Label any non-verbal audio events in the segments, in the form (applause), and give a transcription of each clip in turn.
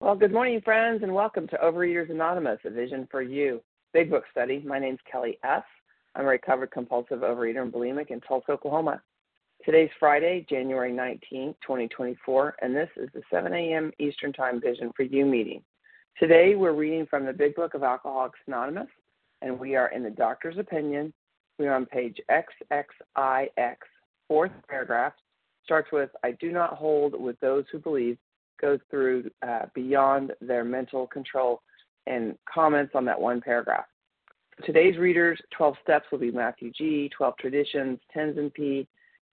Well, good morning, friends, and welcome to Overeaters Anonymous, a Vision for You Big Book Study. My name's Kelly S. I'm a recovered compulsive overeater and bulimic in Tulsa, Oklahoma. Today's Friday, January 19, 2024, and this is the 7 a.m. Eastern Time Vision for You meeting. Today, we're reading from the Big Book of Alcoholics Anonymous, and we are in the doctor's opinion. We are on page XXIX, fourth paragraph. Starts with I do not hold with those who believe goes through uh, beyond their mental control and comments on that one paragraph. Today's readers, 12 Steps, will be Matthew G., 12 Traditions, Tenzin P.,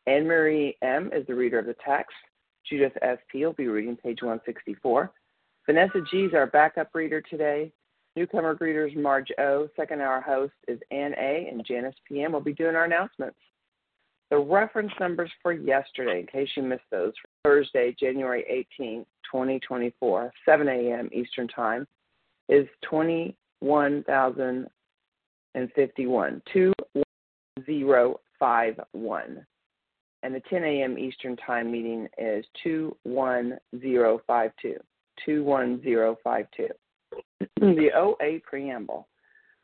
Anne Marie M. is the reader of the text. Judith S. P. will be reading page 164. Vanessa G. is our backup reader today. Newcomer greeters Marge O. Second hour host is Ann A. and Janice P.M. will be doing our announcements. The reference numbers for yesterday, in case you missed those, Thursday, January 18, 2024, 7 a.m. Eastern Time, is 21,051, 21051. And the 10 a.m. Eastern Time meeting is 21052, 21052. (clears throat) the OA Preamble.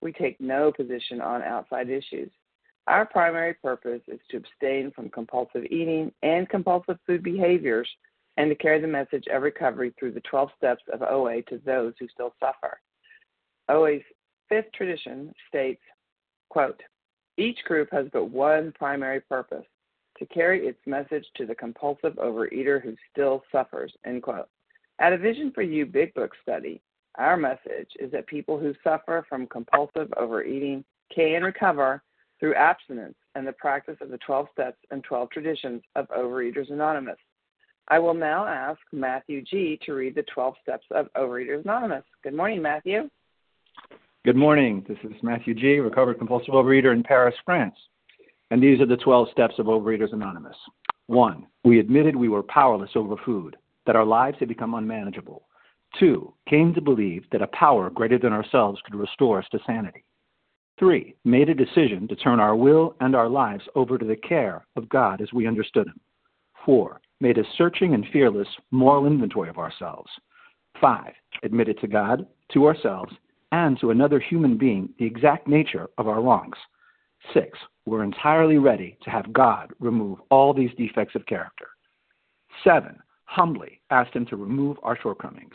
We take no position on outside issues. Our primary purpose is to abstain from compulsive eating and compulsive food behaviors and to carry the message of recovery through the 12 steps of OA to those who still suffer. OA's fifth tradition states, quote, each group has but one primary purpose, to carry its message to the compulsive overeater who still suffers, end quote. At a Vision for You Big Book study, our message is that people who suffer from compulsive overeating can recover through abstinence and the practice of the 12 steps and 12 traditions of Overeaters Anonymous. I will now ask Matthew G. to read the 12 steps of Overeaters Anonymous. Good morning, Matthew. Good morning. This is Matthew G., recovered compulsive overeater in Paris, France. And these are the 12 steps of Overeaters Anonymous. One, we admitted we were powerless over food, that our lives had become unmanageable. Two, came to believe that a power greater than ourselves could restore us to sanity. Three, made a decision to turn our will and our lives over to the care of God as we understood Him. Four, made a searching and fearless moral inventory of ourselves. Five, admitted to God, to ourselves, and to another human being the exact nature of our wrongs. Six, we're entirely ready to have God remove all these defects of character. Seven, humbly asked Him to remove our shortcomings.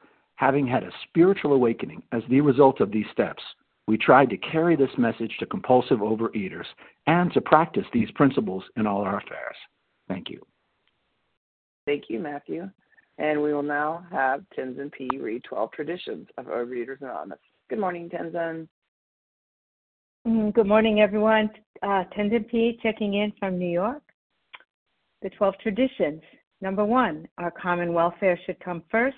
having had a spiritual awakening as the result of these steps, we tried to carry this message to compulsive overeaters and to practice these principles in all our affairs. Thank you. Thank you, Matthew. And we will now have Tenzin P. read 12 Traditions of Overeaters Anonymous. Good morning, Tenzin. Mm, good morning, everyone. Uh, Tenzin P. checking in from New York. The 12 Traditions. Number one, our common welfare should come first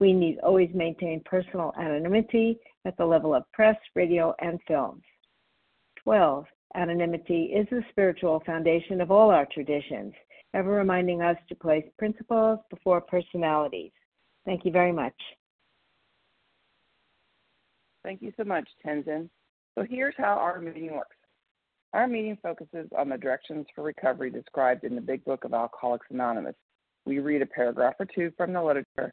We need always maintain personal anonymity at the level of press, radio, and films. 12. Anonymity is the spiritual foundation of all our traditions, ever reminding us to place principles before personalities. Thank you very much. Thank you so much, Tenzin. So here's how our meeting works. Our meeting focuses on the directions for recovery described in the Big Book of Alcoholics Anonymous. We read a paragraph or two from the literature,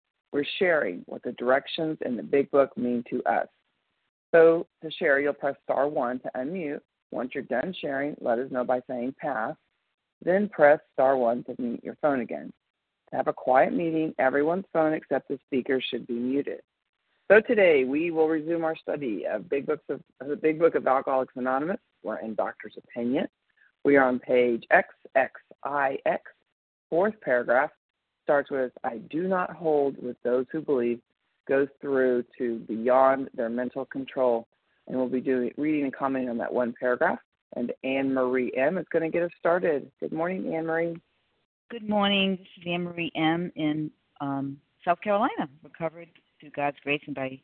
We're sharing what the directions in the Big Book mean to us. So to share, you'll press star one to unmute. Once you're done sharing, let us know by saying pass. Then press star one to mute your phone again. To have a quiet meeting, everyone's phone except the speaker should be muted. So today we will resume our study of Big Books of, of the Big Book of Alcoholics Anonymous. We're in Doctor's Opinion. We are on page XXIX, fourth paragraph. Starts with I do not hold with those who believe, goes through to beyond their mental control. And we'll be doing reading and commenting on that one paragraph. And Anne Marie M is going to get us started. Good morning, Anne Marie. Good morning. This is Anne Marie M in um, South Carolina, recovered through God's grace and by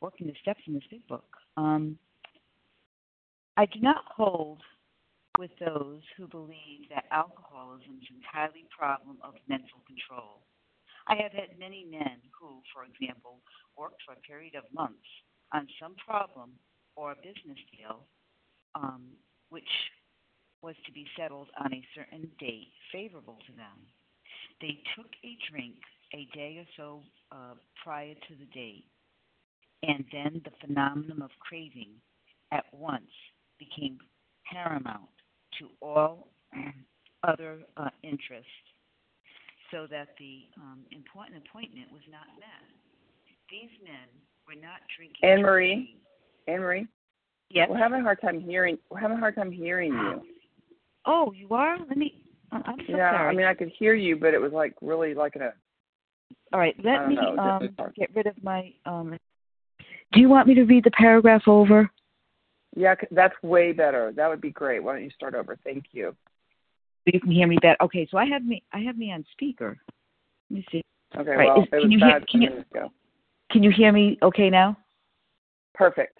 working the steps in this big book. Um, I do not hold with those who believe that alcoholism is entirely a problem of mental control. I have had many men who, for example, worked for a period of months on some problem or a business deal, um, which was to be settled on a certain date favorable to them. They took a drink a day or so uh, prior to the date, and then the phenomenon of craving at once became paramount to all (clears throat) other uh, interests, so that the um, important appointment was not met. These men were not drinking. Anne Marie, Anne Marie. Yes. We're having a hard time hearing. We're having a hard time hearing you. Oh, you are. Let me. I'm so yeah, sorry. I mean, I could hear you, but it was like really like in a all right, let me know, um, get rid of my. Um, do you want me to read the paragraph over? Yeah, that's way better. That would be great. Why don't you start over? Thank you. You can hear me better. Okay, so I have me. I have me on speaker. Let me see. Okay. right. Well, Is, it was can you bad hear? Can you? ago. Can you hear me? Okay now. Perfect.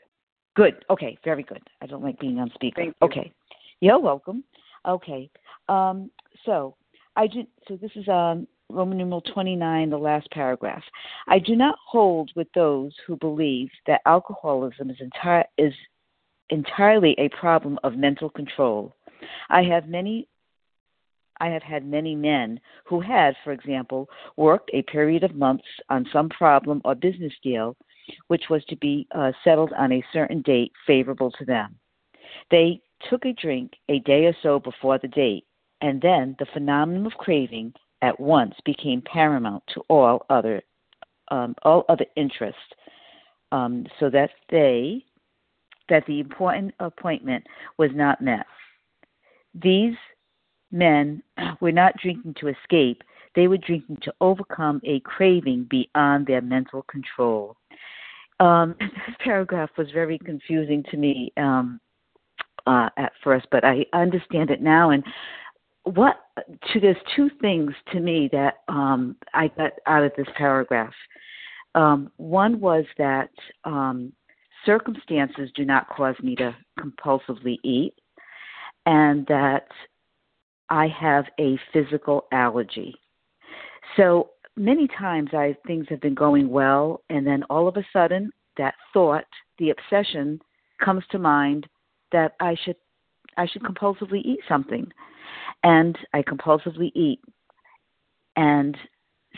Good. Okay. Very good. I don't like being on speaker. Thank you. Okay. You're welcome. Okay. Um, so I did. So this is um, Roman numeral 29, the last paragraph. I do not hold with those who believe that alcoholism is, entire, is entirely a problem of mental control. I have many I have had many men who had, for example, worked a period of months on some problem or business deal which was to be uh, settled on a certain date favorable to them. They took a drink a day or so before the date, and then the phenomenon of craving at once became paramount to all other um, all other interests, um, so that they that the important appointment was not met. These men were not drinking to escape; they were drinking to overcome a craving beyond their mental control. Um, (laughs) this paragraph was very confusing to me um, uh, at first, but I understand it now, and what to there's two things to me that um, I got out of this paragraph. Um, one was that um, circumstances do not cause me to compulsively eat, and that I have a physical allergy. So many times I things have been going well and then all of a sudden that thought, the obsession comes to mind that I should I should compulsively eat something. And I compulsively eat. And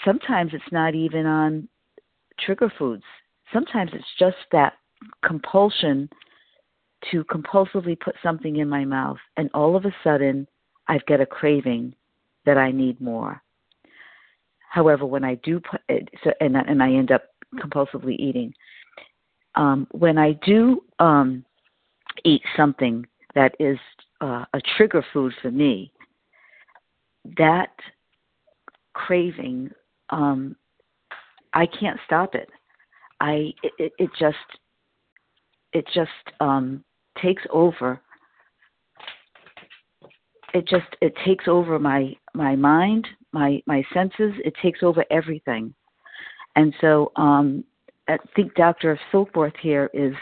sometimes it's not even on trigger foods. Sometimes it's just that compulsion to compulsively put something in my mouth and all of a sudden I've got a craving that I need more. However, when I do put it, so, and and I end up compulsively eating. Um, when I do um, eat something that is uh, a trigger food for me, that craving, um, I can't stop it. I it, it just it just um, takes over. It just it takes over my my mind, my my senses. It takes over everything, and so um, I think Dr. Silkworth here is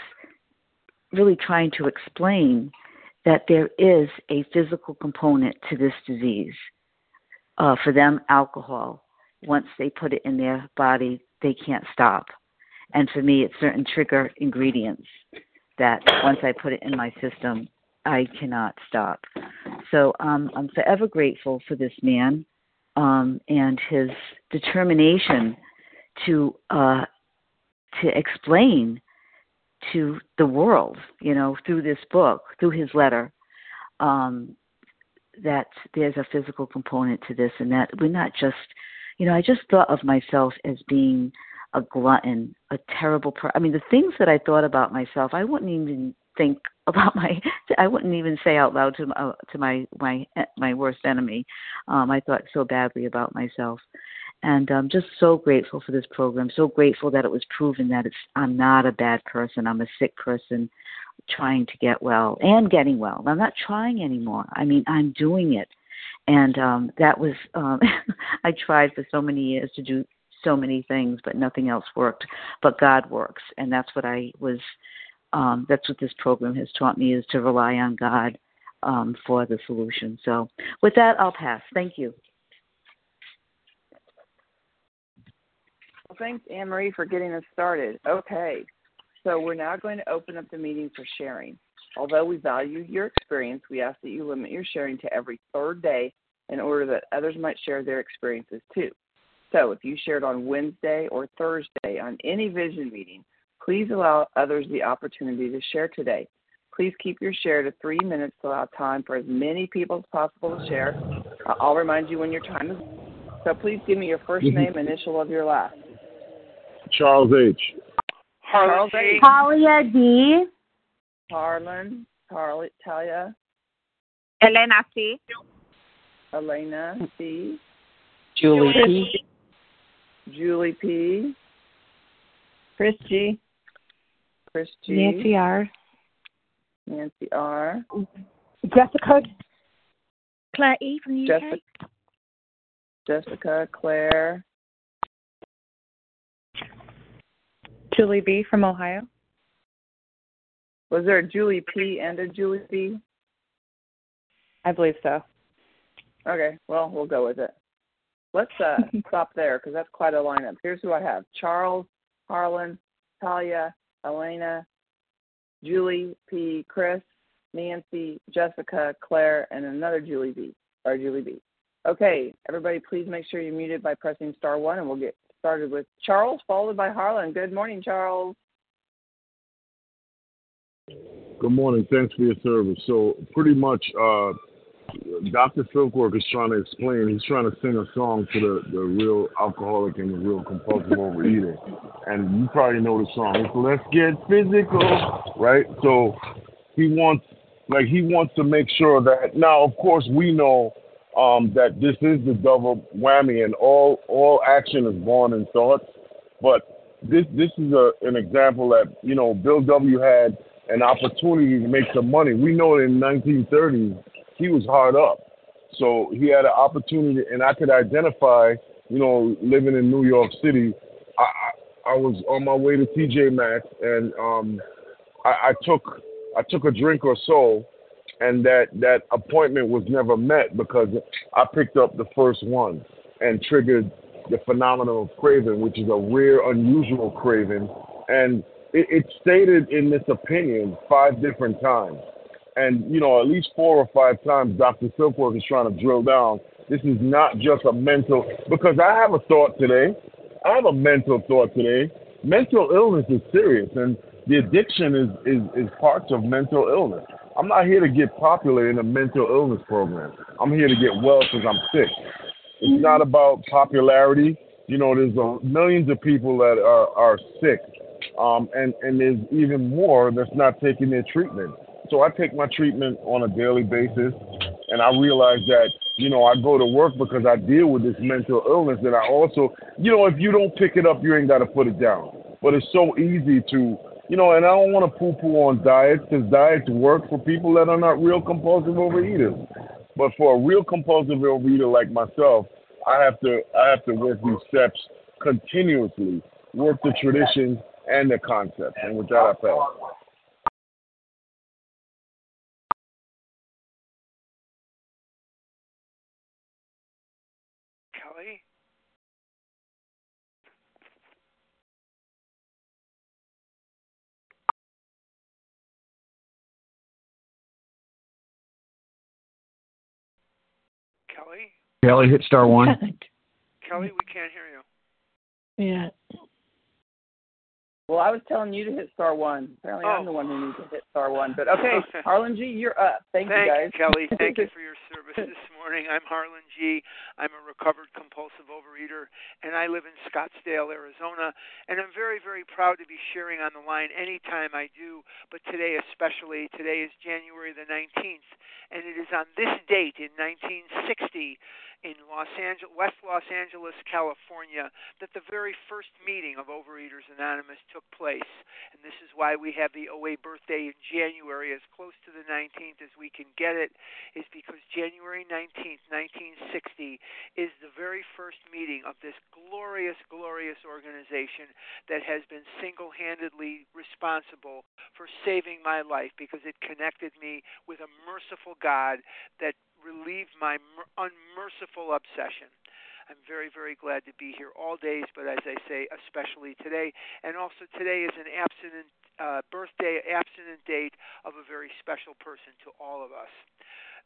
really trying to explain that there is a physical component to this disease. Uh, for them, alcohol. Once they put it in their body, they can't stop. And for me, it's certain trigger ingredients that once I put it in my system, I cannot stop. So um, I'm forever grateful for this man um, and his determination to uh, to explain to the world, you know, through this book, through his letter, um, that there's a physical component to this, and that we're not just, you know, I just thought of myself as being a glutton, a terrible person. I mean, the things that I thought about myself, I wouldn't even think (laughs) about my I wouldn't even say out loud to uh, to my my my worst enemy. Um, I thought so badly about myself, and I'm just so grateful for this program. So grateful that it was proven that it's I'm not a bad person. I'm a sick person trying to get well and getting well. I'm not trying anymore. I mean, I'm doing it, and um, that was um, (laughs) I tried for so many years to do so many things, but nothing else worked. But God works, and that's what I was um, that's what this program has taught me is to rely on God um, for the solution. So, with that, I'll pass. Thank you. Well, thanks, Anne Marie, for getting us started. Okay, so we're now going to open up the meeting for sharing. Although we value your experience, we ask that you limit your sharing to every third day in order that others might share their experiences too. So, if you shared on Wednesday or Thursday on any vision meeting, Please allow others the opportunity to share today. Please keep your share to three minutes to allow time for as many people as possible to share. I'll remind you when your time is. So please give me your first mm-hmm. name, initial of your last. Charles H. Charles H. Talia D. Harlan. Carly, Talia. Elena C. Elena C. Julie P. Julie P. Chris G. Chris G. Nancy R. Nancy R. Jessica. Claire E. from the Jessica, UK. Jessica, Claire. Julie B. from Ohio. Was there a Julie P. and a Julie B? I believe so. Okay, well, we'll go with it. Let's uh, (laughs) stop there because that's quite a lineup. Here's who I have Charles, Harlan, Talia, Elena, Julie P, Chris, Nancy, Jessica, Claire, and another Julie B or Julie B. Okay, everybody, please make sure you're muted by pressing star one, and we'll get started with Charles, followed by Harlan. Good morning, Charles. Good morning. Thanks for your service. So, pretty much, uh, Dr. Silkworth is trying to explain, he's trying to sing a song to the, the real alcoholic and the real compulsive overeater. And you probably know the song. It's Let's Get Physical, right? So he wants, like, he wants to make sure that, now, of course, we know um, that this is the double whammy and all, all action is born in thoughts. But this, this is a, an example that, you know, Bill W. had an opportunity to make some money. We know in 1930s, he was hard up. So he had an opportunity, and I could identify, you know, living in New York City. I, I, was on my way to TJ Maxx, and um, I, I took I took a drink or so, and that that appointment was never met because I picked up the first one and triggered the phenomenon of craving, which is a rare, unusual craving, and it, it stated in this opinion five different times. And, you know, at least four or five times, Dr. Silkworth is trying to drill down. This is not just a mental, because I have a thought today. I have a mental thought today. Mental illness is serious, and the addiction is, is, is parts of mental illness. I'm not here to get popular in a mental illness program. I'm here to get well because I'm sick. It's not about popularity. You know, there's a, millions of people that are, are sick, um, and, and there's even more that's not taking their treatment. So I take my treatment on a daily basis, and I realize that you know I go to work because I deal with this mental illness. And I also, you know, if you don't pick it up, you ain't got to put it down. But it's so easy to, you know, and I don't want to poo-poo on diets because diets work for people that are not real compulsive overeaters. But for a real compulsive overeater like myself, I have to I have to work these steps continuously, work the traditions and the concepts. And with that, I pass. Kelly? Kelly, hit star one. (laughs) Kelly, we can't hear you. Yeah. Well, I was telling you to hit star one. Apparently, oh. I'm the one who needs to hit star one. But okay, (laughs) Harlan G, you're up. Thank, Thank you, guys. Kelly. Thank you (laughs) for your service this morning. I'm Harlan G. I'm a recovered compulsive overeater, and I live in Scottsdale, Arizona. And I'm very, very proud to be sharing on the line anytime I do, but today especially. Today is January the 19th, and it is on this date in 1960 in Los Angeles, West Los Angeles, California, that the very first meeting of Overeaters Anonymous took place. And this is why we have the OA birthday in January, as close to the 19th as we can get it, is because January 19th, 1960, is the very first meeting of this glorious, glorious organization that has been single handedly responsible for saving my life because it connected me with a merciful God that relieve my unmerciful obsession. I'm very, very glad to be here all days, but as I say, especially today. And also today is an abstinent uh, birthday, abstinent date of a very special person to all of us.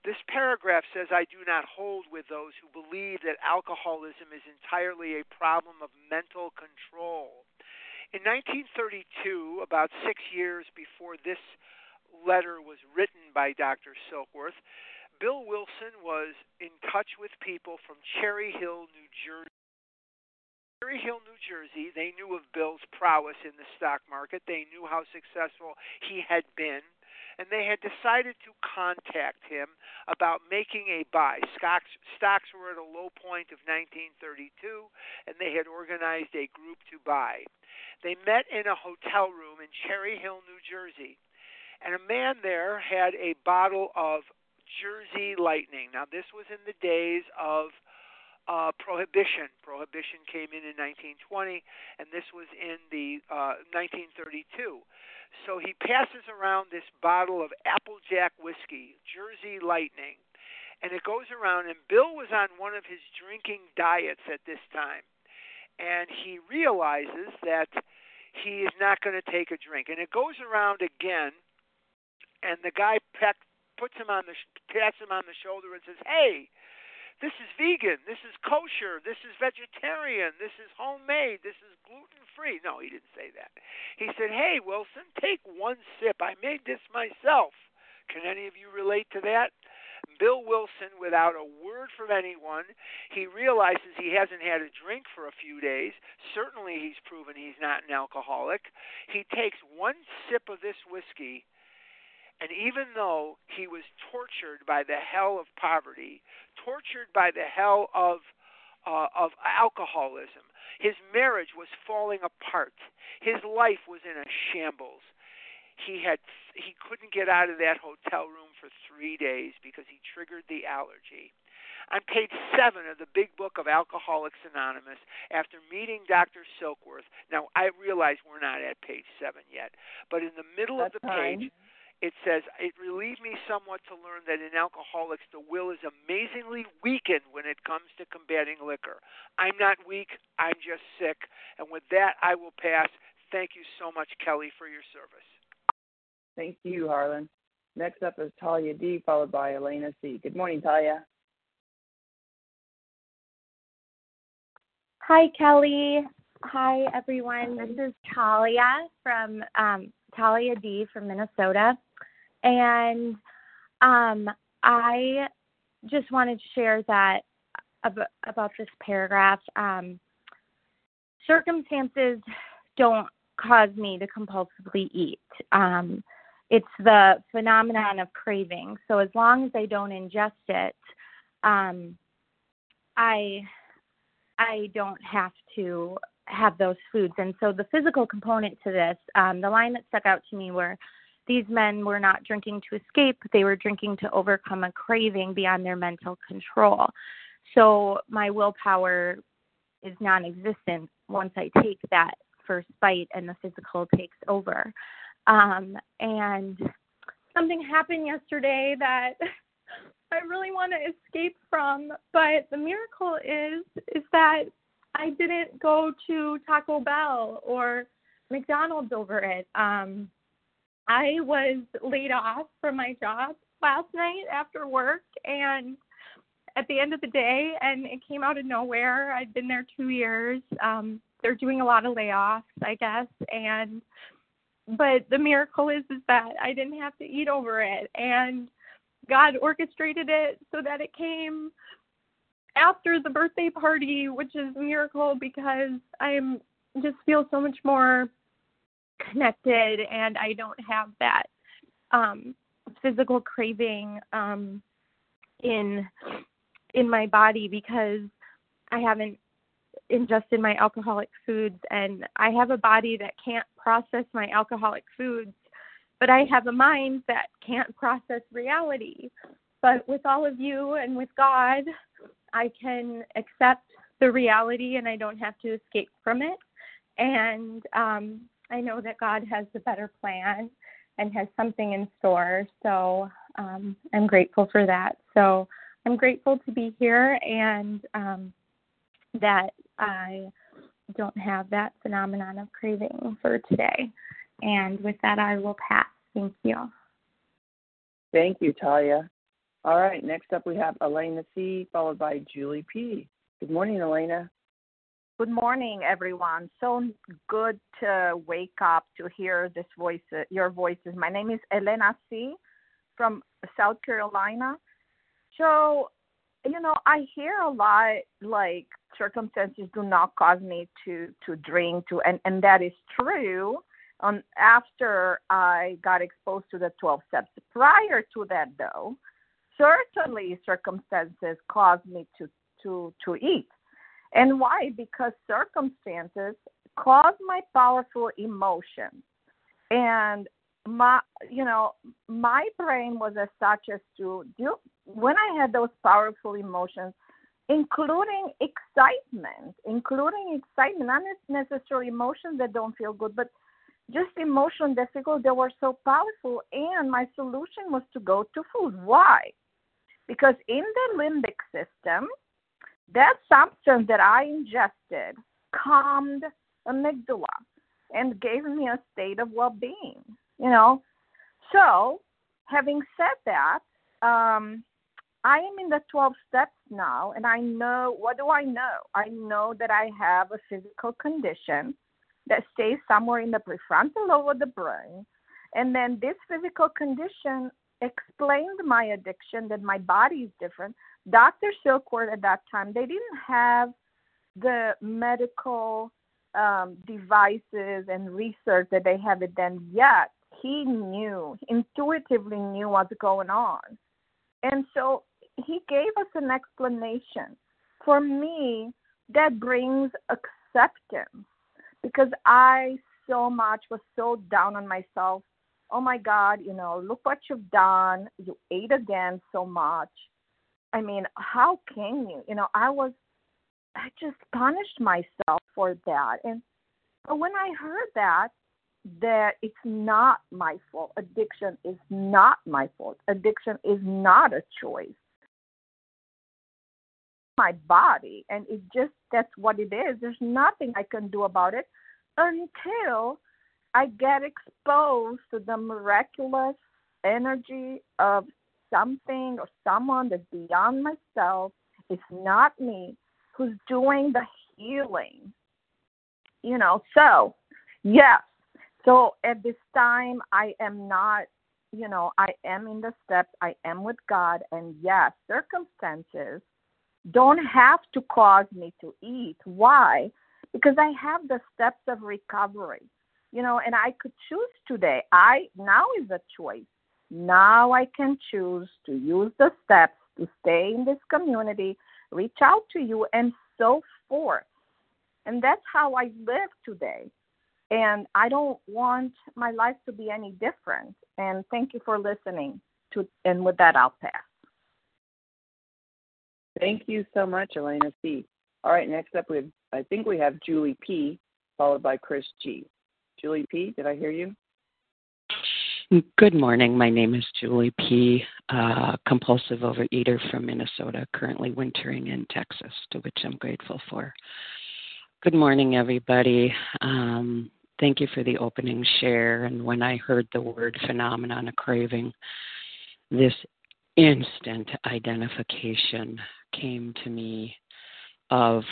This paragraph says, I do not hold with those who believe that alcoholism is entirely a problem of mental control. In 1932, about six years before this letter was written by Dr. Silkworth, Bill Wilson was in touch with people from Cherry Hill, New Jersey. Cherry Hill, New Jersey, they knew of Bill's prowess in the stock market. They knew how successful he had been. And they had decided to contact him about making a buy. Stocks, stocks were at a low point of 1932, and they had organized a group to buy. They met in a hotel room in Cherry Hill, New Jersey. And a man there had a bottle of Jersey Lightning. Now, this was in the days of uh, Prohibition. Prohibition came in in 1920, and this was in the uh, 1932. So he passes around this bottle of Applejack whiskey, Jersey Lightning, and it goes around. And Bill was on one of his drinking diets at this time, and he realizes that he is not going to take a drink. And it goes around again, and the guy peck, puts him on the pats him on the shoulder and says, "Hey, this is vegan, this is kosher, this is vegetarian, this is homemade, this is gluten free." No, he didn't say that. He said, "Hey, Wilson, take one sip. I made this myself. Can any of you relate to that?" Bill Wilson, without a word from anyone, he realizes he hasn't had a drink for a few days. Certainly, he's proven he's not an alcoholic. He takes one sip of this whiskey and even though he was tortured by the hell of poverty, tortured by the hell of uh, of alcoholism, his marriage was falling apart. His life was in a shambles. He had he couldn't get out of that hotel room for 3 days because he triggered the allergy. On page seven of the big book of Alcoholics Anonymous, after meeting Dr. Silkworth, now I realize we're not at page seven yet, but in the middle That's of the fine. page, it says, It relieved me somewhat to learn that in alcoholics the will is amazingly weakened when it comes to combating liquor. I'm not weak, I'm just sick. And with that, I will pass. Thank you so much, Kelly, for your service. Thank you, Harlan. Next up is Talia D, followed by Elena C. Good morning, Talia. Hi, Kelly. Hi, everyone. This is Talia from um, Talia D from Minnesota. And um, I just wanted to share that ab- about this paragraph. Um, circumstances don't cause me to compulsively eat. Um, it's the phenomenon of craving. So as long as I don't ingest it, um, I I don't have to have those foods. And so the physical component to this, um, the line that stuck out to me were these men were not drinking to escape, they were drinking to overcome a craving beyond their mental control. So my willpower is non existent once I take that first bite and the physical takes over. Um, and something happened yesterday that (laughs) I really want to escape from, but the miracle is is that I didn't go to Taco Bell or McDonald's over it. Um, I was laid off from my job last night after work, and at the end of the day, and it came out of nowhere. I'd been there two years. Um, they're doing a lot of layoffs, I guess, and but the miracle is is that I didn't have to eat over it, and God orchestrated it so that it came after the birthday party, which is a miracle because I'm just feel so much more connected and I don't have that um physical craving um in in my body because I haven't ingested my alcoholic foods and I have a body that can't process my alcoholic foods but I have a mind that can't process reality. But with all of you and with God I can accept the reality and I don't have to escape from it. And um I know that God has a better plan and has something in store so um I'm grateful for that so I'm grateful to be here and um that I don't have that phenomenon of craving for today. And with that, I will pass. Thank you. Thank you, Talia. All right, next up we have Elena C, followed by Julie P. Good morning, Elena. Good morning, everyone. So good to wake up to hear this voice, uh, your voices. My name is Elena C. from South Carolina. So you know, I hear a lot like circumstances do not cause me to to drink to and and that is true. Um, after I got exposed to the 12 steps. Prior to that, though, certainly circumstances caused me to to to eat. And why? Because circumstances cause my powerful emotions. And my you know my brain was as such as to do when i had those powerful emotions including excitement including excitement not necessarily emotions that don't feel good but just emotion that feel they were so powerful and my solution was to go to food why because in the limbic system that substance that i ingested calmed amygdala and gave me a state of well-being you know? So having said that um i am in the 12 steps now and i know what do i know? I know that i have a physical condition that stays somewhere in the prefrontal lobe of the brain and then this physical condition explained my addiction that my body is different dr silkworth at that time they didn't have the medical um, devices and research that they have it then yet he knew, intuitively knew what's going on. And so he gave us an explanation. For me, that brings acceptance because I so much was so down on myself. Oh my God, you know, look what you've done. You ate again so much. I mean, how can you? You know, I was, I just punished myself for that. And but when I heard that, that it's not my fault. Addiction is not my fault. Addiction is not a choice. My body, and it just that's what it is. There's nothing I can do about it until I get exposed to the miraculous energy of something or someone that's beyond myself. It's not me who's doing the healing. You know, so yes, so at this time, I am not, you know, I am in the steps, I am with God, and yes, circumstances don't have to cause me to eat. Why? Because I have the steps of recovery, you know, and I could choose today. I now is a choice. Now I can choose to use the steps to stay in this community, reach out to you, and so forth. And that's how I live today. And I don't want my life to be any different. And thank you for listening. To and with that, I'll pass. Thank you so much, Elena C. All right, next up we have I think we have Julie P. followed by Chris G. Julie P. Did I hear you? Good morning. My name is Julie P., uh, compulsive overeater from Minnesota, currently wintering in Texas, to which I'm grateful for. Good morning, everybody. Um, Thank you for the opening share. And when I heard the word phenomenon of craving, this instant identification came to me of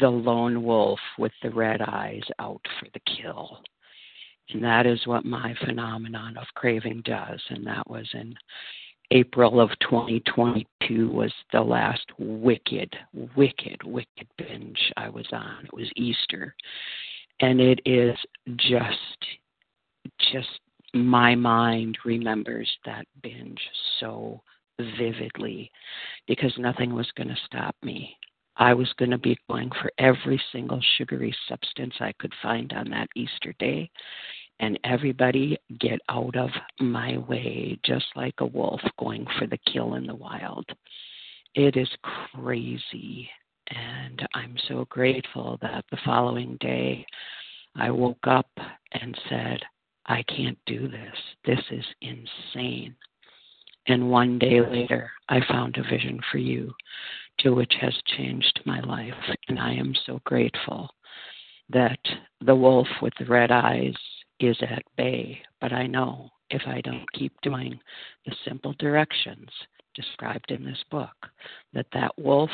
the lone wolf with the red eyes out for the kill. And that is what my phenomenon of craving does. And that was in April of 2022 was the last wicked, wicked, wicked binge I was on. It was Easter and it is just just my mind remembers that binge so vividly because nothing was going to stop me. I was going to be going for every single sugary substance I could find on that Easter day. And everybody get out of my way, just like a wolf going for the kill in the wild. It is crazy. And I'm so grateful that the following day I woke up and said, I can't do this. This is insane. And one day later, I found a vision for you, to which has changed my life. And I am so grateful that the wolf with the red eyes is at bay. But I know if I don't keep doing the simple directions described in this book, that that wolf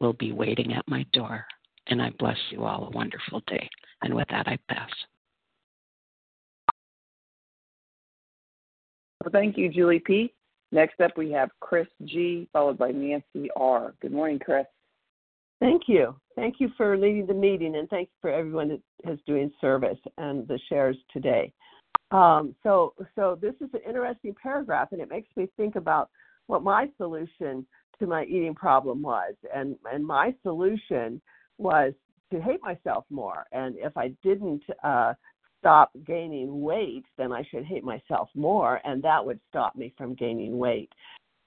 will be waiting at my door. And I bless you all a wonderful day. And with that, I pass. Well, thank you, Julie P. Next up, we have Chris G, followed by Nancy R. Good morning, Chris. Thank you. Thank you for leading the meeting, and thank you for everyone that is doing service and the shares today. Um, so, so this is an interesting paragraph, and it makes me think about what my solution to my eating problem was, and and my solution was to hate myself more. And if I didn't uh, stop gaining weight, then I should hate myself more, and that would stop me from gaining weight.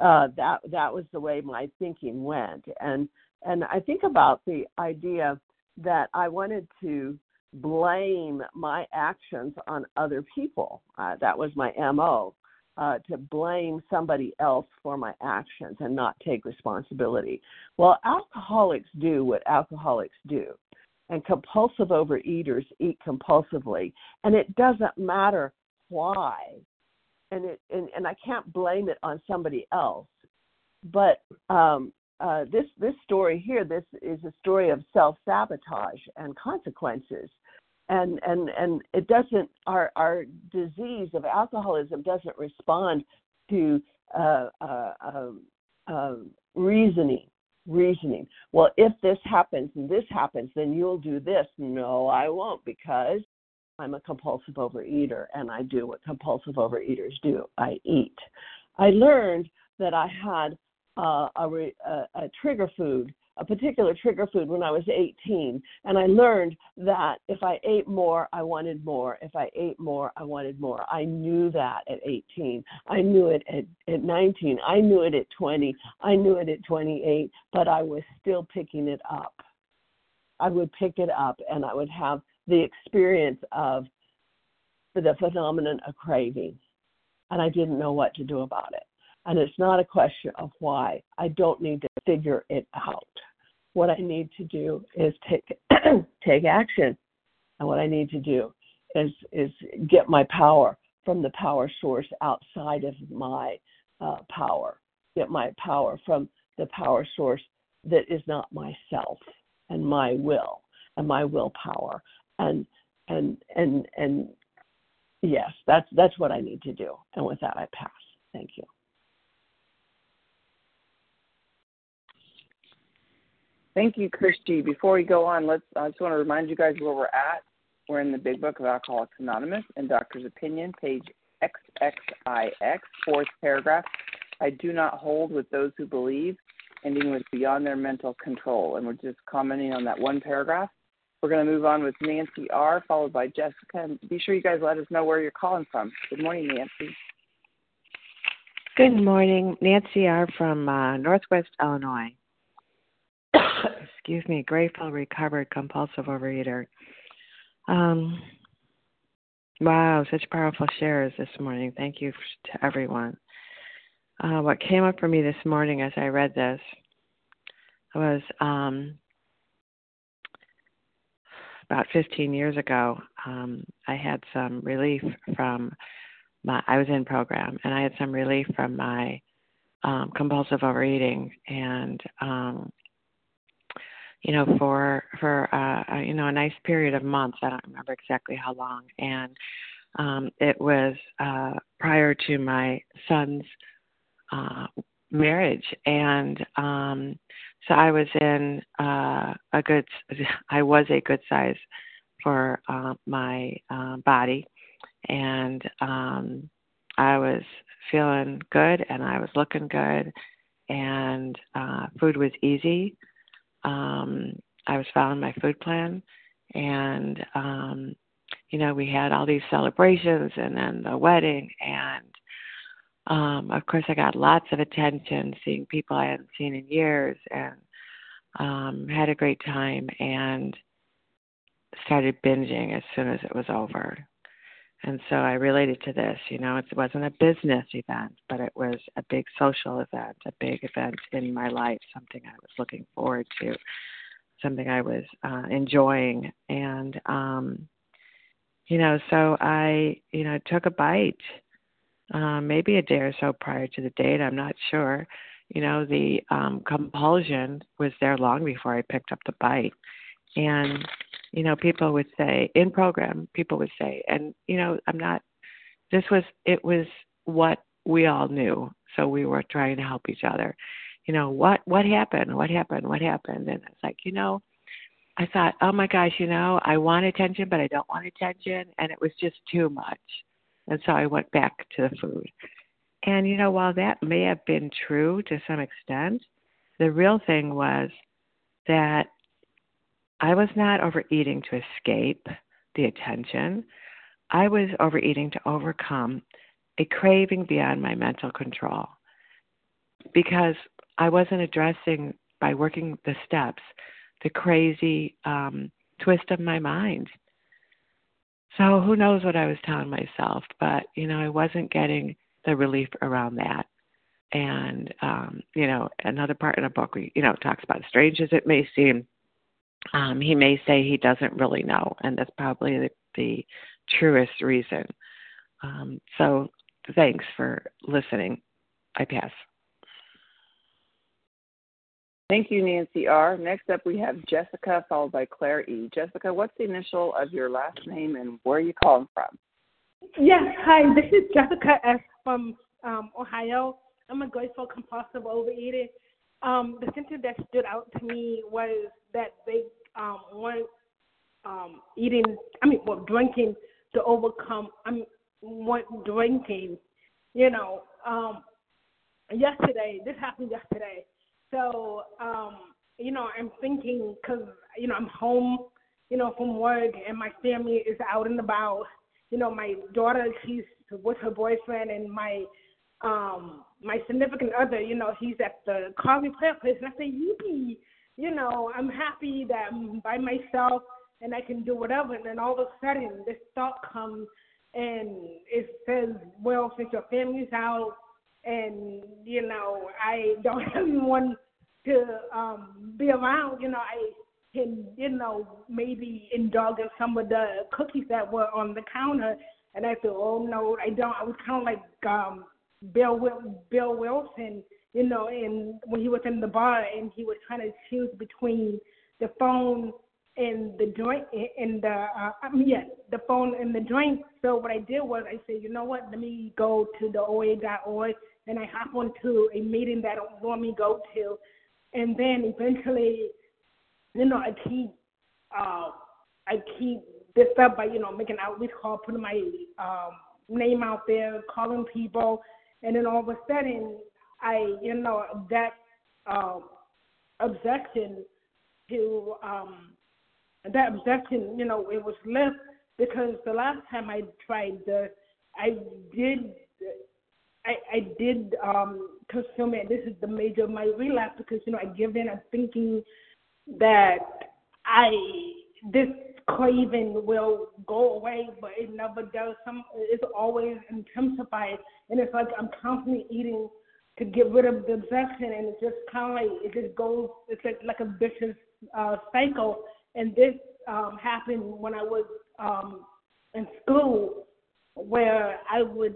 Uh, that that was the way my thinking went, and and I think about the idea that I wanted to blame my actions on other people. Uh, that was my mo. Uh, to blame somebody else for my actions and not take responsibility. Well, alcoholics do what alcoholics do, and compulsive overeaters eat compulsively, and it doesn't matter why. And it and, and I can't blame it on somebody else. But um, uh, this this story here, this is a story of self sabotage and consequences and and and it doesn't our our disease of alcoholism doesn't respond to uh, uh, um, uh, reasoning reasoning. Well if this happens and this happens then you'll do this. No i won't because i'm a compulsive overeater and i do what compulsive overeaters do. I eat. I learned that i had uh, a, a, a trigger food a particular trigger food when I was 18, and I learned that if I ate more, I wanted more. If I ate more, I wanted more. I knew that at 18. I knew it at, at 19. I knew it at 20. I knew it at 28, but I was still picking it up. I would pick it up and I would have the experience of the phenomenon of craving. And I didn't know what to do about it. And it's not a question of why. I don't need to figure it out. What I need to do is take (clears throat) take action. And what I need to do is is get my power from the power source outside of my uh, power. Get my power from the power source that is not myself and my will and my willpower and and and and yes that's that's what i need to do and with that i pass thank you Thank you, Christy. Before we go on, let's. I just want to remind you guys where we're at. We're in the Big Book of Alcoholics Anonymous, and Doctor's Opinion, page XXIX, fourth paragraph. I do not hold with those who believe, ending with beyond their mental control. And we're just commenting on that one paragraph. We're going to move on with Nancy R., followed by Jessica. And be sure you guys let us know where you're calling from. Good morning, Nancy. Good morning, Nancy R. from uh, Northwest Illinois. Excuse me, grateful, recovered, compulsive overeater. Um, wow, such powerful shares this morning. Thank you to everyone. Uh, what came up for me this morning as I read this was um, about 15 years ago. Um, I had some relief from my. I was in program, and I had some relief from my um, compulsive overeating, and um, you know, for for uh, you know a nice period of months. I don't remember exactly how long, and um, it was uh, prior to my son's uh, marriage, and um, so I was in uh, a good. (laughs) I was a good size for uh, my uh, body, and um, I was feeling good, and I was looking good, and uh, food was easy um, I was following my food plan, and um, you know we had all these celebrations, and then the wedding, and um, of course I got lots of attention, seeing people I hadn't seen in years, and um, had a great time, and started binging as soon as it was over. And so I related to this, you know, it wasn't a business event, but it was a big social event, a big event in my life, something I was looking forward to, something I was uh, enjoying. And, um, you know, so I, you know, took a bite, uh, maybe a day or so prior to the date, I'm not sure. You know, the um, compulsion was there long before I picked up the bite. And you know people would say in program people would say and you know i'm not this was it was what we all knew. So we were trying to help each other. You know what what happened? What happened? What happened? And it's like you know i thought oh my gosh you know i want attention but i don't want attention. And it was just too much. And so i went back to the food. And you know while that may have been true to some extent the real thing was that I was not overeating to escape the attention. I was overeating to overcome a craving beyond my mental control because I wasn't addressing by working the steps the crazy um, twist of my mind. So who knows what I was telling myself, but you know I wasn't getting the relief around that. And um, you know another part in the book, you know, talks about strange as it may seem um, he may say he doesn't really know, and that's probably the, the truest reason. Um, so thanks for listening. I pass. Thank you, Nancy R. Next up, we have Jessica, followed by Claire E. Jessica, what's the initial of your last name and where are you calling from? Yes, hi, this is Jessica S. from um, Ohio. I'm a grateful compulsive overeater. Um, the sentence that stood out to me was that they um, want um, eating, I mean, well, drinking to overcome, I mean, want drinking, you know. Um, yesterday, this happened yesterday. So um, you know, I'm thinking because you know I'm home, you know, from work, and my family is out and about. You know, my daughter she's with her boyfriend, and my um my significant other, you know, he's at the car repair place, and I say, yippee, you know, I'm happy that I'm by myself and I can do whatever. And then all of a sudden, this thought comes and it says, well, since your family's out and, you know, I don't (laughs) have anyone to um be around, you know, I can, you know, maybe indulge in some of the cookies that were on the counter. And I said, oh, no, I don't. I was kind of like um Bill Bill Wilson, you know, and when he was in the bar and he was trying to choose between the phone and the joint and the uh, I mean, yeah, the phone and the joint. So what I did was I said, you know what? Let me go to the OA.org and I hop onto a meeting that I don't normally go to, and then eventually, you know, I keep uh, I keep this up by you know making outreach call, putting my um, name out there, calling people, and then all of a sudden, I you know that um, obsession to um, that obsession, you know, it was left because the last time I tried the, I did, I, I did um, consume it. This is the major of my relapse because you know I give in. I'm thinking that I this craving will go away, but it never does. Some it's always intensified, and it's like I'm constantly eating to get rid of the obsession, and it just kind of like it just goes. It's like like a vicious uh, cycle and this um, happened when I was um, in school, where I would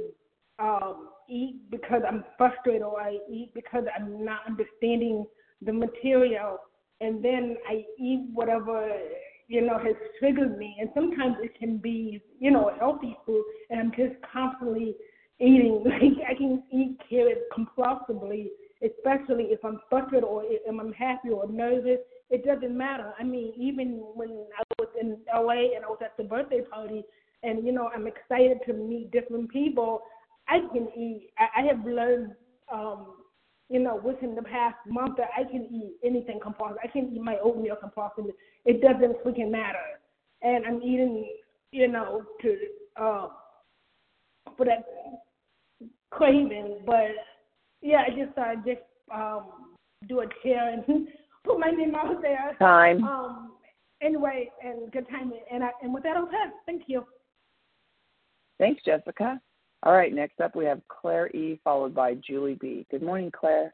um, eat because I'm frustrated, or I eat because I'm not understanding the material, and then I eat whatever you know has triggered me. And sometimes it can be you know healthy food, and I'm just constantly eating. (laughs) Like I can eat carrots compulsively, especially if I'm frustrated or if I'm happy or nervous it doesn't matter. I mean, even when I was in LA and I was at the birthday party, and you know, I'm excited to meet different people. I can eat. I, I have learned, um, you know, within the past month that I can eat anything compulsively. I can eat my oatmeal compulsively. It doesn't freaking matter. And I'm eating, you know, to uh, for that craving. But yeah, I just uh, just um, do a chair (laughs) and put my name out there. Time. Um. Anyway, and good time. And I, and with that, I'll pass. Thank you. Thanks, Jessica. All right. Next up, we have Claire E. followed by Julie B. Good morning, Claire.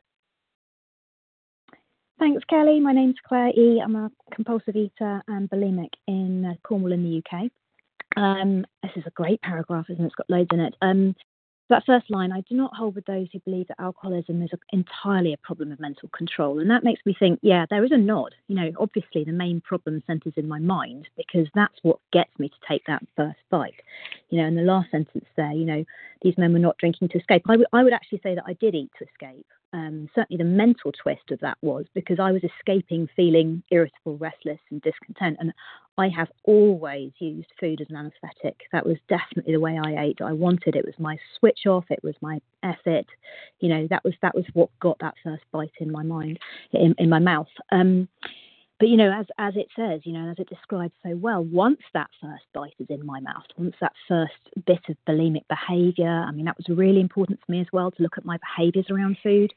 Thanks, Kelly. My name's Claire E. I'm a compulsive eater and bulimic in uh, Cornwall in the UK. Um, this is a great paragraph, isn't it? It's got loads in it. Um, that first line, I do not hold with those who believe that alcoholism is entirely a problem of mental control. And that makes me think, yeah, there is a nod. You know, obviously the main problem centers in my mind because that's what gets me to take that first bite. You know, in the last sentence there, you know, these men were not drinking to escape. I, w- I would actually say that I did eat to escape um, certainly the mental twist of that was because I was escaping feeling irritable, restless, and discontent. And I have always used food as an anesthetic. That was definitely the way I ate. I wanted it was my switch off. It was my effort. You know, that was that was what got that first bite in my mind, in, in my mouth. Um, but you know, as as it says, you know, as it describes so well, once that first bite is in my mouth, once that first bit of bulimic behaviour, I mean, that was really important for me as well to look at my behaviours around food.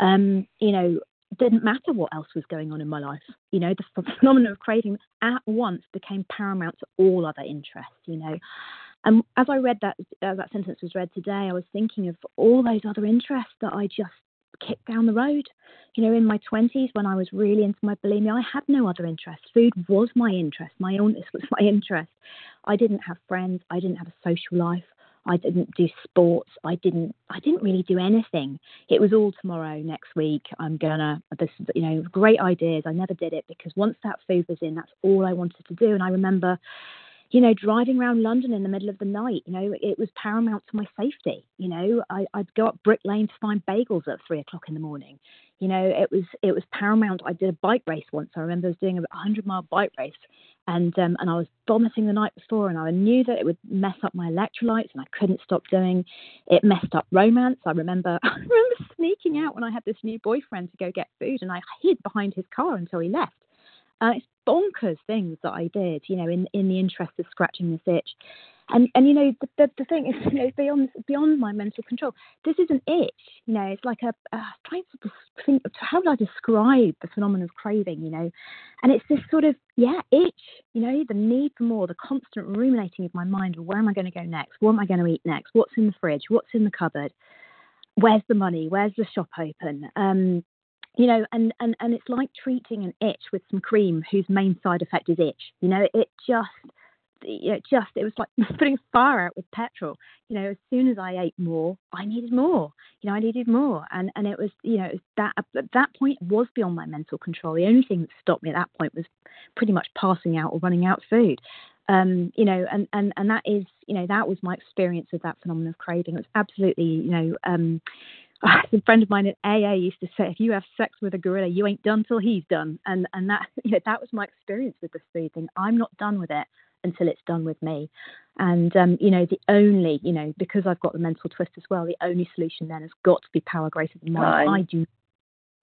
Um, you know, didn't matter what else was going on in my life. You know, the (laughs) phenomenon of craving at once became paramount to all other interests. You know, and as I read that, as that sentence was read today, I was thinking of all those other interests that I just kick down the road. You know, in my 20s, when I was really into my bulimia, I had no other interest. Food was my interest. My illness (laughs) was my interest. I didn't have friends. I didn't have a social life. I didn't do sports. I didn't. I didn't really do anything. It was all tomorrow, next week. I'm gonna. This, you know, great ideas. I never did it because once that food was in, that's all I wanted to do. And I remember you know, driving around London in the middle of the night, you know, it was paramount to my safety. You know, I, I'd go up Brick Lane to find bagels at three o'clock in the morning. You know, it was it was paramount. I did a bike race once. I remember I was doing a hundred mile bike race, and um, and I was vomiting the night before, and I knew that it would mess up my electrolytes, and I couldn't stop doing. It messed up romance. I remember (laughs) I remember sneaking out when I had this new boyfriend to go get food, and I hid behind his car until he left. Uh, it's bonkers things that I did, you know, in in the interest of scratching this itch. And and you know the, the, the thing is, you know, beyond beyond my mental control. This is an itch, you know. It's like a uh, trying to think. How would I describe the phenomenon of craving, you know? And it's this sort of yeah itch, you know, the need for more, the constant ruminating of my mind. Where am I going to go next? What am I going to eat next? What's in the fridge? What's in the cupboard? Where's the money? Where's the shop open? Um, you know, and, and, and it's like treating an itch with some cream whose main side effect is itch. You know, it just it just it was like (laughs) putting fire out with petrol. You know, as soon as I ate more, I needed more. You know, I needed more, and and it was you know that at that point was beyond my mental control. The only thing that stopped me at that point was pretty much passing out or running out of food. Um, you know, and and and that is you know that was my experience of that phenomenon of craving. It was absolutely you know. Um, (laughs) a friend of mine at AA used to say, if you have sex with a gorilla, you ain't done till he's done. And and that (laughs) you know that was my experience with this food thing. I'm not done with it until it's done with me. And um, you know, the only, you know, because I've got the mental twist as well, the only solution then has got to be power greater than mine. I do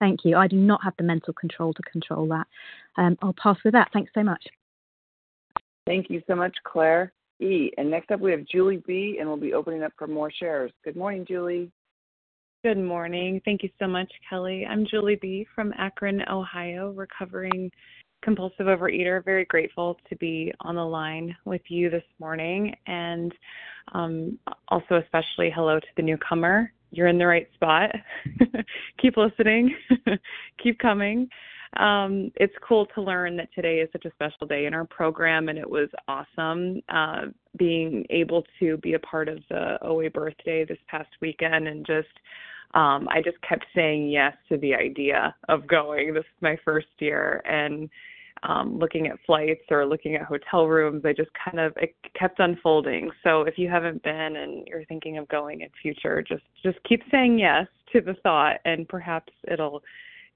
thank you. I do not have the mental control to control that. Um, I'll pass with that. Thanks so much. Thank you so much, Claire E. And next up we have Julie B. and we'll be opening up for more shares. Good morning, Julie. Good morning. Thank you so much, Kelly. I'm Julie B. from Akron, Ohio, recovering compulsive overeater. Very grateful to be on the line with you this morning. And um, also, especially hello to the newcomer. You're in the right spot. (laughs) Keep listening, (laughs) keep coming. Um, it's cool to learn that today is such a special day in our program, and it was awesome uh, being able to be a part of the OA birthday this past weekend and just um, I just kept saying yes to the idea of going. This is my first year, and um, looking at flights or looking at hotel rooms. I just kind of it kept unfolding. So if you haven't been and you're thinking of going in future, just just keep saying yes to the thought, and perhaps it'll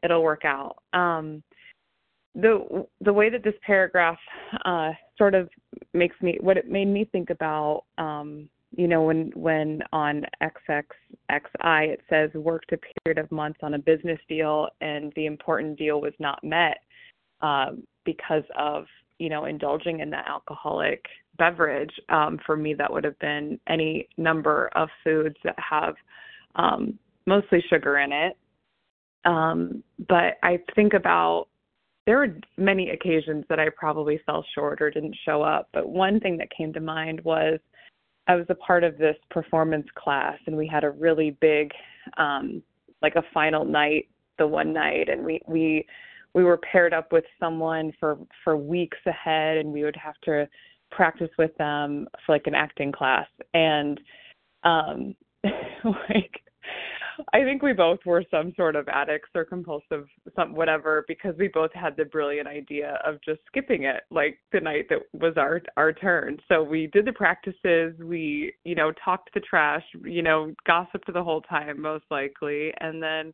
it'll work out. Um, the the way that this paragraph uh, sort of makes me what it made me think about. Um, you know when when on xxxi it says worked a period of months on a business deal and the important deal was not met um, because of you know indulging in that alcoholic beverage um, for me that would have been any number of foods that have um, mostly sugar in it. Um, but i think about there were many occasions that i probably fell short or didn't show up but one thing that came to mind was i was a part of this performance class and we had a really big um like a final night the one night and we we we were paired up with someone for for weeks ahead and we would have to practice with them for like an acting class. And um (laughs) like I think we both were some sort of addicts or compulsive some whatever because we both had the brilliant idea of just skipping it like the night that was our our turn. So we did the practices, we, you know, talked the trash, you know, gossiped the whole time most likely and then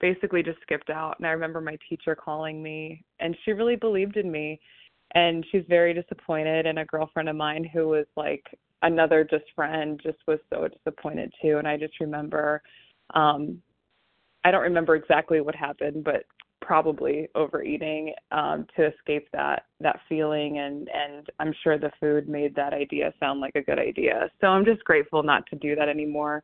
basically just skipped out. And I remember my teacher calling me, and she really believed in me. And she's very disappointed. And a girlfriend of mine who was like another just friend just was so disappointed too. And I just remember, um, I don't remember exactly what happened, but probably overeating um to escape that that feeling and and I'm sure the food made that idea sound like a good idea. So I'm just grateful not to do that anymore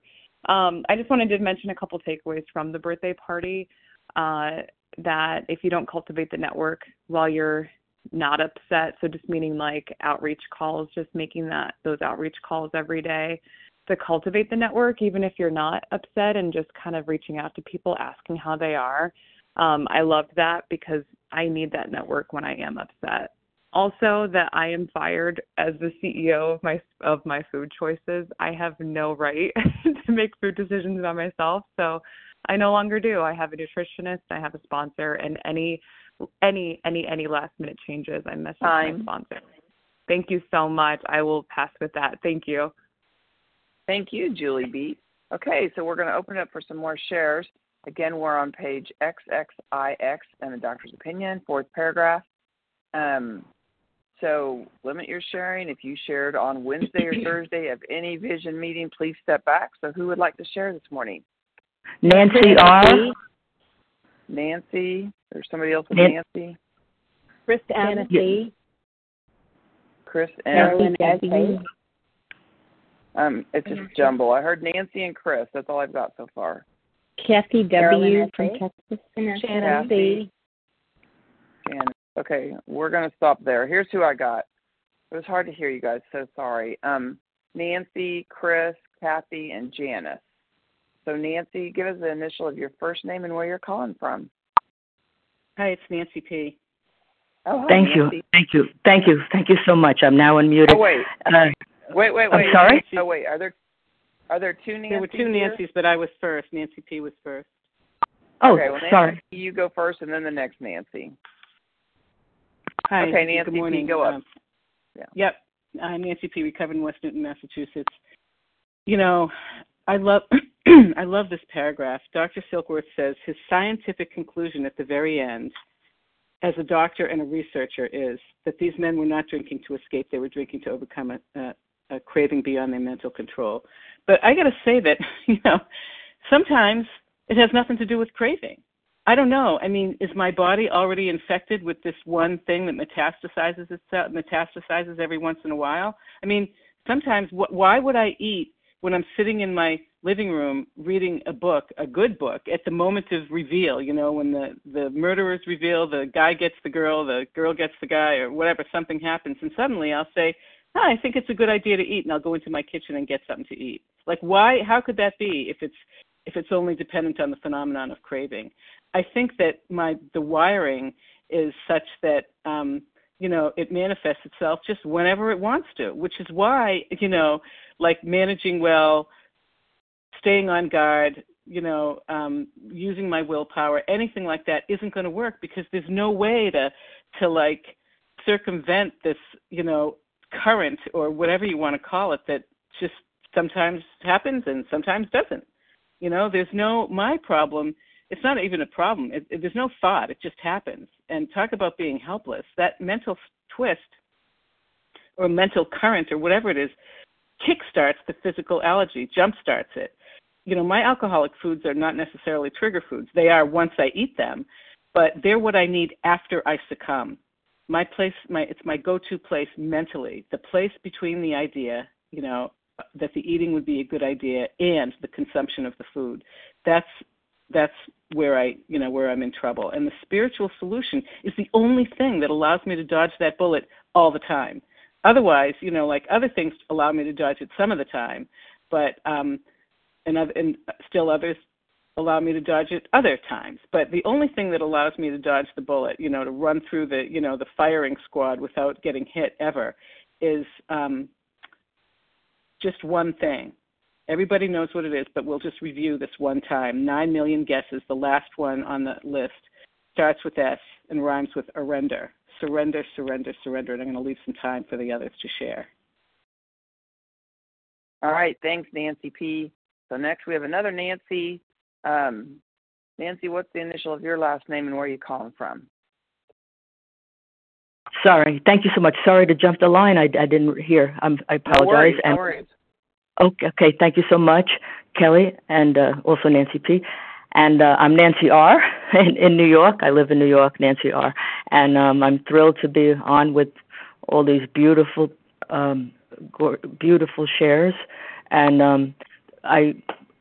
um, I just wanted to mention a couple takeaways from the birthday party. Uh, that if you don't cultivate the network while you're not upset, so just meaning like outreach calls, just making that those outreach calls every day to cultivate the network, even if you're not upset, and just kind of reaching out to people, asking how they are. Um, I loved that because I need that network when I am upset also that I am fired as the CEO of my of my food choices. I have no right (laughs) to make food decisions by myself, so I no longer do. I have a nutritionist, I have a sponsor, and any any any any last minute changes, I message my sponsor. Thank you so much. I will pass with that. Thank you. Thank you, Julie B. Okay, so we're going to open up for some more shares. Again, we're on page XXIX and the doctor's opinion, fourth paragraph. Um, so limit your sharing. If you shared on Wednesday or (clears throat) Thursday of any vision meeting, please step back. So who would like to share this morning? Nancy R. Nancy. There's somebody else with Nan- Nancy. Chris M. Yeah. Chris M. Carolyn S. Um, it's just jumble. I heard Nancy and Chris. That's all I've got so far. Kathy W. From Texas. Shannon C. And okay, we're gonna stop there. Here's who I got. It was hard to hear you guys. So sorry. Um, Nancy, Chris, Kathy, and Janice. So Nancy, give us the initial of your first name and where you're calling from. Hi, it's Nancy P. Oh, hi, Thank you. Thank you. Thank you. Thank you so much. I'm now unmuted. Oh wait, Uh, wait, wait, I'm wait. sorry? Oh wait, are there are there two Nancys? There were two here? Nancys, but I was first. Nancy P was first. oh, okay, well, Nancy, sorry. you go first, and then the next Nancy. Hi. Okay, Nancy Good P, morning. go up. Um, Yeah. Yep. I'm Nancy P. Recovered in West Newton, Massachusetts. You know, I love (clears throat) I love this paragraph. Dr. Silkworth says his scientific conclusion at the very end, as a doctor and a researcher, is that these men were not drinking to escape; they were drinking to overcome a, a, a craving beyond their mental control. But I got to say that (laughs) you know, sometimes it has nothing to do with craving. I don't know. I mean, is my body already infected with this one thing that metastasizes itself, metastasizes every once in a while? I mean, sometimes wh- why would I eat when I'm sitting in my living room reading a book, a good book, at the moment of reveal, you know, when the the murderers reveal, the guy gets the girl, the girl gets the guy or whatever, something happens and suddenly I'll say, I think it's a good idea to eat and I'll go into my kitchen and get something to eat. Like why how could that be if it's if it's only dependent on the phenomenon of craving? I think that my the wiring is such that um, you know it manifests itself just whenever it wants to, which is why you know like managing well, staying on guard, you know, um, using my willpower, anything like that isn't going to work because there's no way to to like circumvent this you know current or whatever you want to call it that just sometimes happens and sometimes doesn't. You know, there's no my problem it's not even a problem. It, it, there's no thought. It just happens. And talk about being helpless. That mental twist or mental current or whatever it is kickstarts the physical allergy, jumpstarts it. You know, my alcoholic foods are not necessarily trigger foods. They are once I eat them, but they're what I need after I succumb. My place, my it's my go-to place mentally. The place between the idea, you know, that the eating would be a good idea and the consumption of the food. That's that's where I, you know, where I'm in trouble. And the spiritual solution is the only thing that allows me to dodge that bullet all the time. Otherwise, you know, like other things allow me to dodge it some of the time, but um, and and still others allow me to dodge it other times. But the only thing that allows me to dodge the bullet, you know, to run through the, you know, the firing squad without getting hit ever, is um, just one thing, Everybody knows what it is, but we'll just review this one time. Nine million guesses. The last one on the list starts with S and rhymes with surrender. Surrender, surrender, surrender. And I'm going to leave some time for the others to share. All right, thanks, Nancy P. So next we have another Nancy. Um, Nancy, what's the initial of your last name and where are you calling from? Sorry. Thank you so much. Sorry to jump the line. I, I didn't hear. I'm, I apologize. No worries, and no worries. Okay, okay. Thank you so much, Kelly, and uh, also Nancy P. And uh, I'm Nancy R. (laughs) In, in New York. I live in New York, Nancy R. And um, I'm thrilled to be on with all these beautiful, um, beautiful shares. And um, I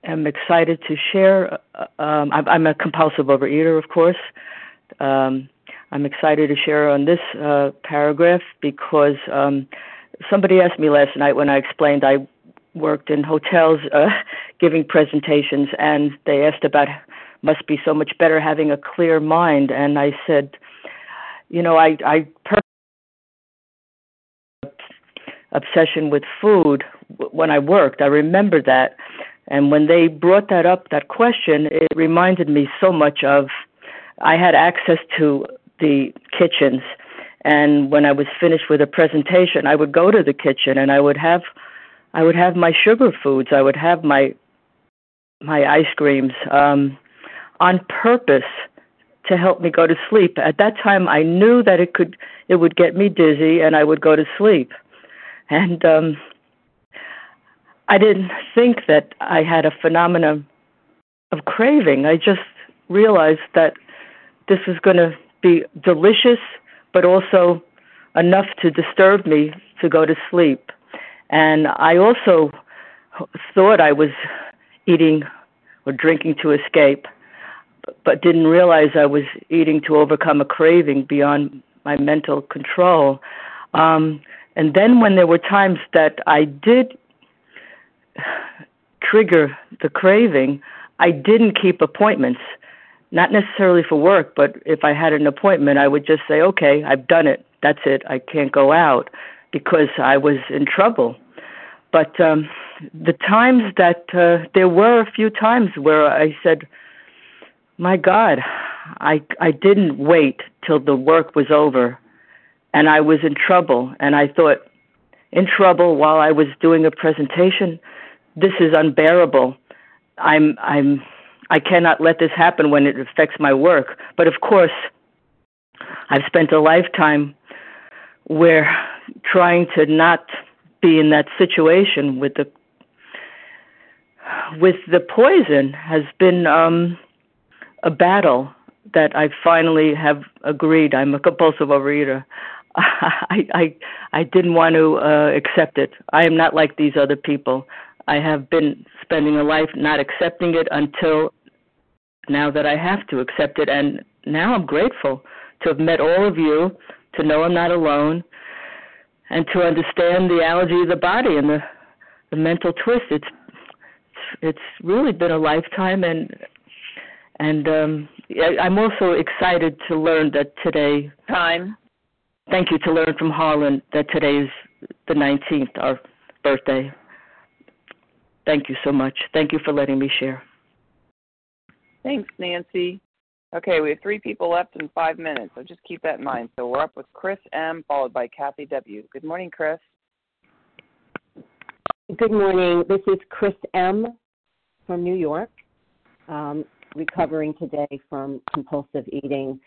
am excited to share. Uh, um, I'm, a compulsive overeater, of course. Um, I'm excited to share on this uh, paragraph because um, somebody asked me last night when I explained I worked in hotels uh, (laughs) giving presentations, and they asked about must be so much better having a clear mind, and I said, you know, I I per- obsession with food when I worked. I remember that, and when they brought that up, that question, it reminded me so much of I had access to the kitchens And when I was finished with a presentation, I would go to the kitchen and I would have I would have my sugar foods. I would have my my ice creams um, on purpose to help me go to sleep. At that time, I knew that it could it would get me dizzy, and I would go to sleep. And um, I didn't think that I had a phenomenon of craving. I just realized that this was going to be delicious, but also enough to disturb me to go to sleep. And I also thought I was eating or drinking to escape, but didn't realize I was eating to overcome a craving beyond my mental control. Um, and then when there were times that I did trigger the craving, I didn't keep appointments, not necessarily for work, but if I had an appointment, I would just say, okay, I've done it. That's it. I can't go out because I was in trouble. But um, the times that uh, there were a few times where I said, my God, I I didn't wait till the work was over, and I was in trouble, and I thought, in trouble while I was doing a presentation this is unbearable. I'm I'm I cannot let this happen when it affects my work. But of course, I've spent a lifetime where trying to not be in that situation with the with the poison has been um a battle that I finally have agreed. I'm a compulsive overeater. (laughs) I I I didn't want to uh, accept it. I am not like these other people. I have been spending a life not accepting it until now that I have to accept it. And now I'm grateful to have met all of you, to know I'm not alone, and to understand the allergy of the body and the, the mental twist. It's it's really been a lifetime, and and um, I'm also excited to learn that today. Time. Thank you to learn from Harlan that today is the 19th, our birthday. Thank you so much. Thank you for letting me share. Thanks, Nancy. Okay, we have three people left in five minutes, so just keep that in mind. So we're up with Chris M, followed by Kathy W. Good morning, Chris. Good morning. This is Chris M from New York, um, recovering today from compulsive eating.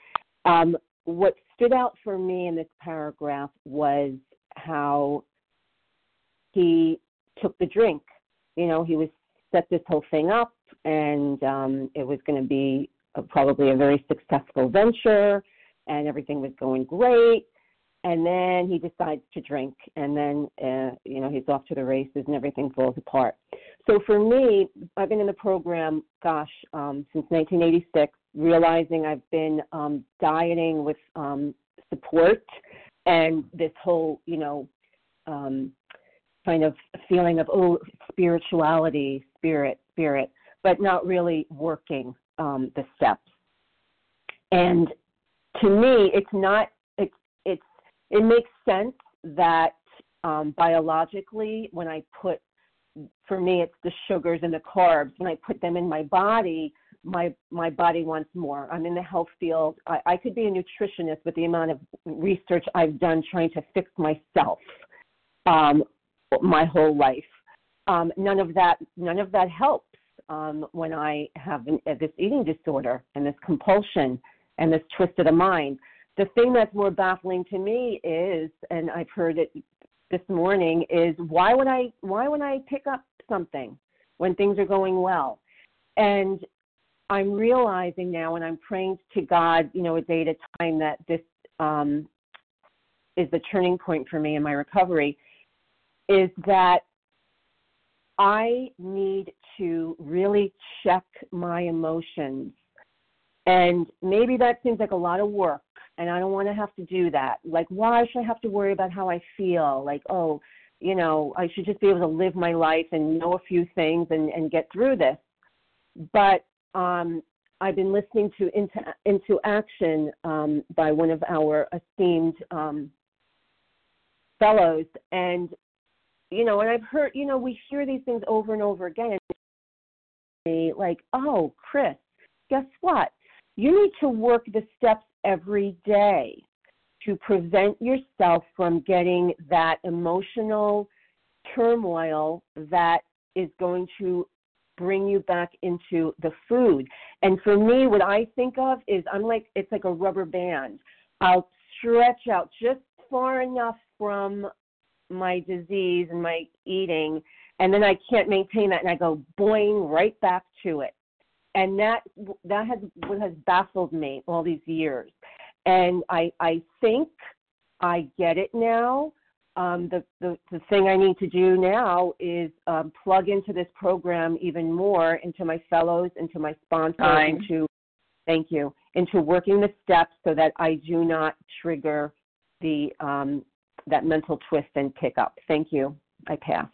Um, what stood out for me in this paragraph was how he took the drink you know, he was set this whole thing up, and um, it was going to be a, probably a very successful venture, and everything was going great. And then he decides to drink, and then uh, you know he's off to the races, and everything falls apart. So for me, I've been in the program, gosh, um, since 1986, realizing I've been um, dieting with um, support, and this whole, you know, um, kind of feeling of oh spirituality spirit spirit but not really working um, the steps. And to me it's not it's it's it makes sense that um, biologically when i put for me it's the sugars and the carbs. When i put them in my body my my body wants more. I'm in the health field. I, I could be a nutritionist with the amount of research i've done trying to fix myself. Um, my whole life. Um, none of that none of that helps um, when I have an, uh, this eating disorder and this compulsion and this twist of the mind. The thing that's more baffling to me is, and I've heard it this morning, is why would I why would I pick up something when things are going well? And I'm realizing now, and I'm praying to God, you know, a day at a time, that this um, is the turning point for me in my recovery is that I need to really check my emotions. And maybe that seems like a lot of work, and I don't want to have to do that. Like, why should I have to worry about how I feel? Like, oh, you know, I should just be able to live my life and know a few things and, and get through this. But um, I've been listening to Into, Into Action um, by one of our esteemed um, fellows, and you know, and I've heard, you know, we hear these things over and over again. Like, oh, Chris, guess what? You need to work the steps every day to prevent yourself from getting that emotional turmoil that is going to bring you back into the food. And for me, what I think of is I'm like, it's like a rubber band. I'll stretch out just far enough from my disease and my eating, and then I can't maintain that, and I go boing right back to it. And that that has what has baffled me all these years. And I I think I get it now um, the, the, the thing I need to do now is um, plug into this program even more into my fellows, into my sponsors, Fine. into thank you, into working the steps so that I do not trigger the um, that mental twist and pick up. Thank you. I pass.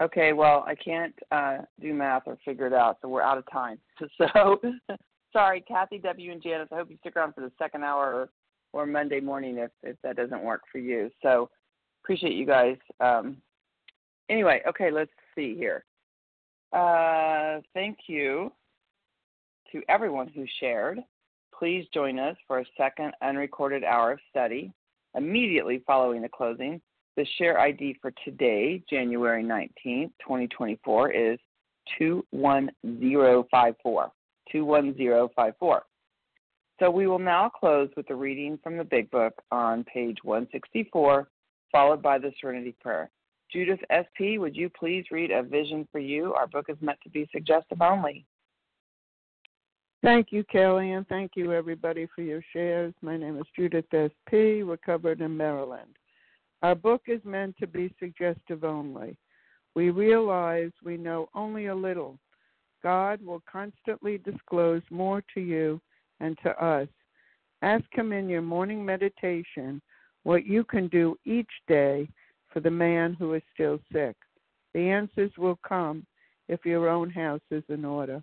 Okay, well, I can't uh, do math or figure it out, so we're out of time. (laughs) So, sorry, Kathy, W, and Janice. I hope you stick around for the second hour or or Monday morning if if that doesn't work for you. So appreciate you guys. Um, anyway, okay, let's see here. Uh, thank you to everyone who shared. Please join us for a second unrecorded hour of study immediately following the closing. The share ID for today, January 19th, 2024, is 21054. 21054. So we will now close with a reading from the Big Book on page 164, followed by the Serenity Prayer. Judith S.P., would you please read A Vision for You? Our book is meant to be suggestive only. Thank you, Kelly, and thank you, everybody, for your shares. My name is Judith S.P., recovered in Maryland. Our book is meant to be suggestive only. We realize we know only a little. God will constantly disclose more to you and to us. Ask Him in your morning meditation what you can do each day for the man who is still sick. The answers will come if your own house is in order.